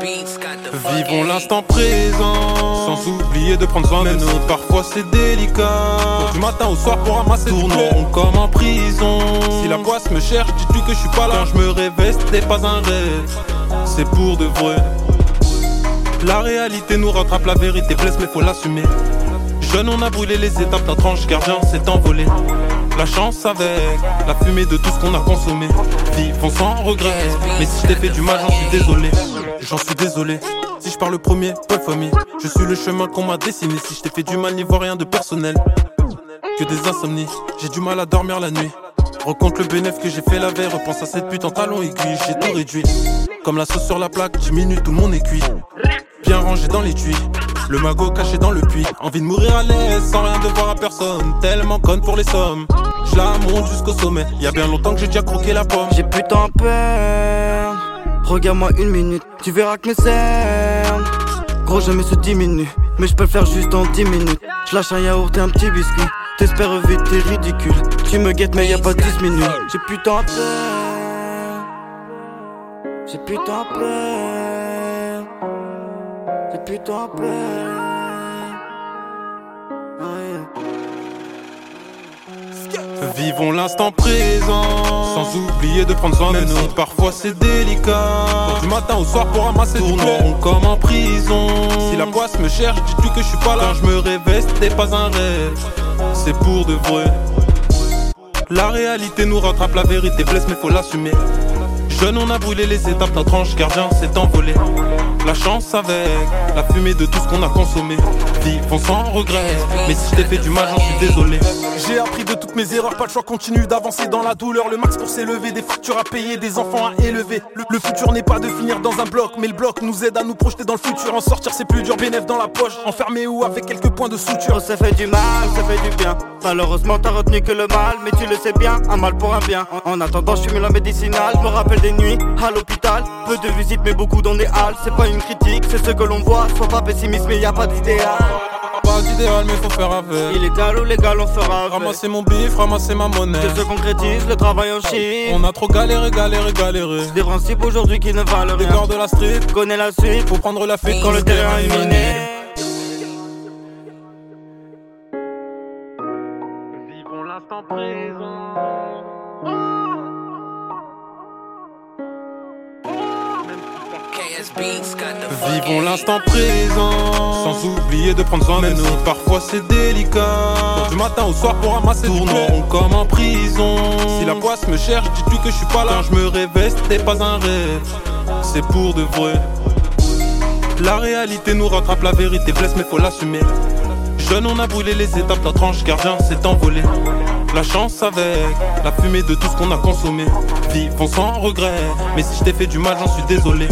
Vivons l'instant présent, sans oublier de prendre soin de nous. Parfois c'est délicat. Du matin au soir pour ramasser Tournons comme en prison. Si la poisse me cherche, dis-tu que je suis pas là? Quand je me réveille, c'était pas un rêve. C'est pour de vrai. La réalité nous rattrape, la vérité blesse, mais faut l'assumer. Jeune, on a brûlé les étapes, notre ange gardien s'est envolé. La chance avec la fumée de tout ce qu'on a consommé. Vivons sans regret. Mais si je t'ai fait du mal, j'en suis désolé. J'en suis désolé. Si je parle le premier, pas famille. Je suis le chemin qu'on m'a dessiné. Si je t'ai fait du mal, n'y vois rien de personnel. Que des insomnies. J'ai du mal à dormir la nuit. Recompte le bénéfice que j'ai fait la veille. Repense à cette pute en talon aiguille. J'ai tout réduit. Comme la sauce sur la plaque, 10 minutes, tout le monde est cuit. Bien rangé dans tuyaux. Le magot caché dans le puits. Envie de mourir à l'aise sans rien devoir à personne. Tellement conne pour les sommes. Je la monte jusqu'au sommet. Y a bien longtemps que j'ai déjà croqué la pomme. J'ai putain peur. Regarde-moi une minute, tu verras que mes cernes. Gros, jamais se diminue. Mais je peux le faire juste en 10 minutes. Je lâche un yaourt et un petit biscuit. T'espères vite, t'es ridicule. Tu me guettes, mais y a pas 10 minutes. J'ai putain peur. J'ai putain peur. J'ai putain peur. Vivons l'instant présent, sans oublier de prendre soin de nous. Parfois c'est délicat. Du matin au soir pour ramasser Tournons comme en prison. Si la poisse me cherche, dis-tu que je suis pas là? Quand je me réveille, c'était pas un rêve. C'est pour de vrai. La réalité nous rattrape, la vérité blesse, mais faut l'assumer. Jeune, on a brûlé les étapes, notre ange gardien s'est envolé. La chance avec la fumée de tout ce qu'on a consommé. Vivons sans regret, mais si je t'ai fait du mal, j'en suis désolé. J'ai appris de toutes mes erreurs, pas le choix, continue d'avancer dans la douleur. Le max pour s'élever, des factures à payer, des enfants à élever. Le, le futur n'est pas de finir dans un bloc, mais le bloc nous aide à nous projeter dans le futur. En sortir, c'est plus dur, bénéf dans la poche, enfermé ou avec quelques points de suture. Oh, ça fait du mal, ça fait du bien. Malheureusement, t'as retenu que le mal, mais tu le sais bien, un mal pour un bien. En, en attendant, je suis la médicinale, me rappelle des nuits à l'hôpital. Peu de visites, mais beaucoup dans des halles. C'est pas une critique, c'est ce que l'on voit. Sois pas pessimiste, mais y a pas d'idéal. Pas d'idéal, mais faut faire avec. Illégal ou légal, on fera avec. Ramasser mon bif, ramasser ma monnaie. Que se concrétise le travail en Chine. On a trop galéré, galéré, galéré. Des principes aujourd'hui qui ne valent Les rien. corps de la street, Connais la suite faut prendre la fuite quand le terrain est miné. Vivons l'instant présent. Vivons l'instant présent, sans oublier de prendre soin de nous. Parfois c'est délicat. Du matin au soir pour ramasser Tournons comme en prison. Si la poisse me cherche, dis-tu que je suis pas là? Quand je me réveille, c'était pas un rêve. C'est pour de vrai. La réalité nous rattrape, la vérité blesse, mais faut l'assumer. Jeune, on a brûlé les étapes, notre ange gardien s'est envolé. La chance avec la fumée de tout ce qu'on a consommé. Vivons sans regret, mais si je t'ai fait du mal, j'en suis désolé.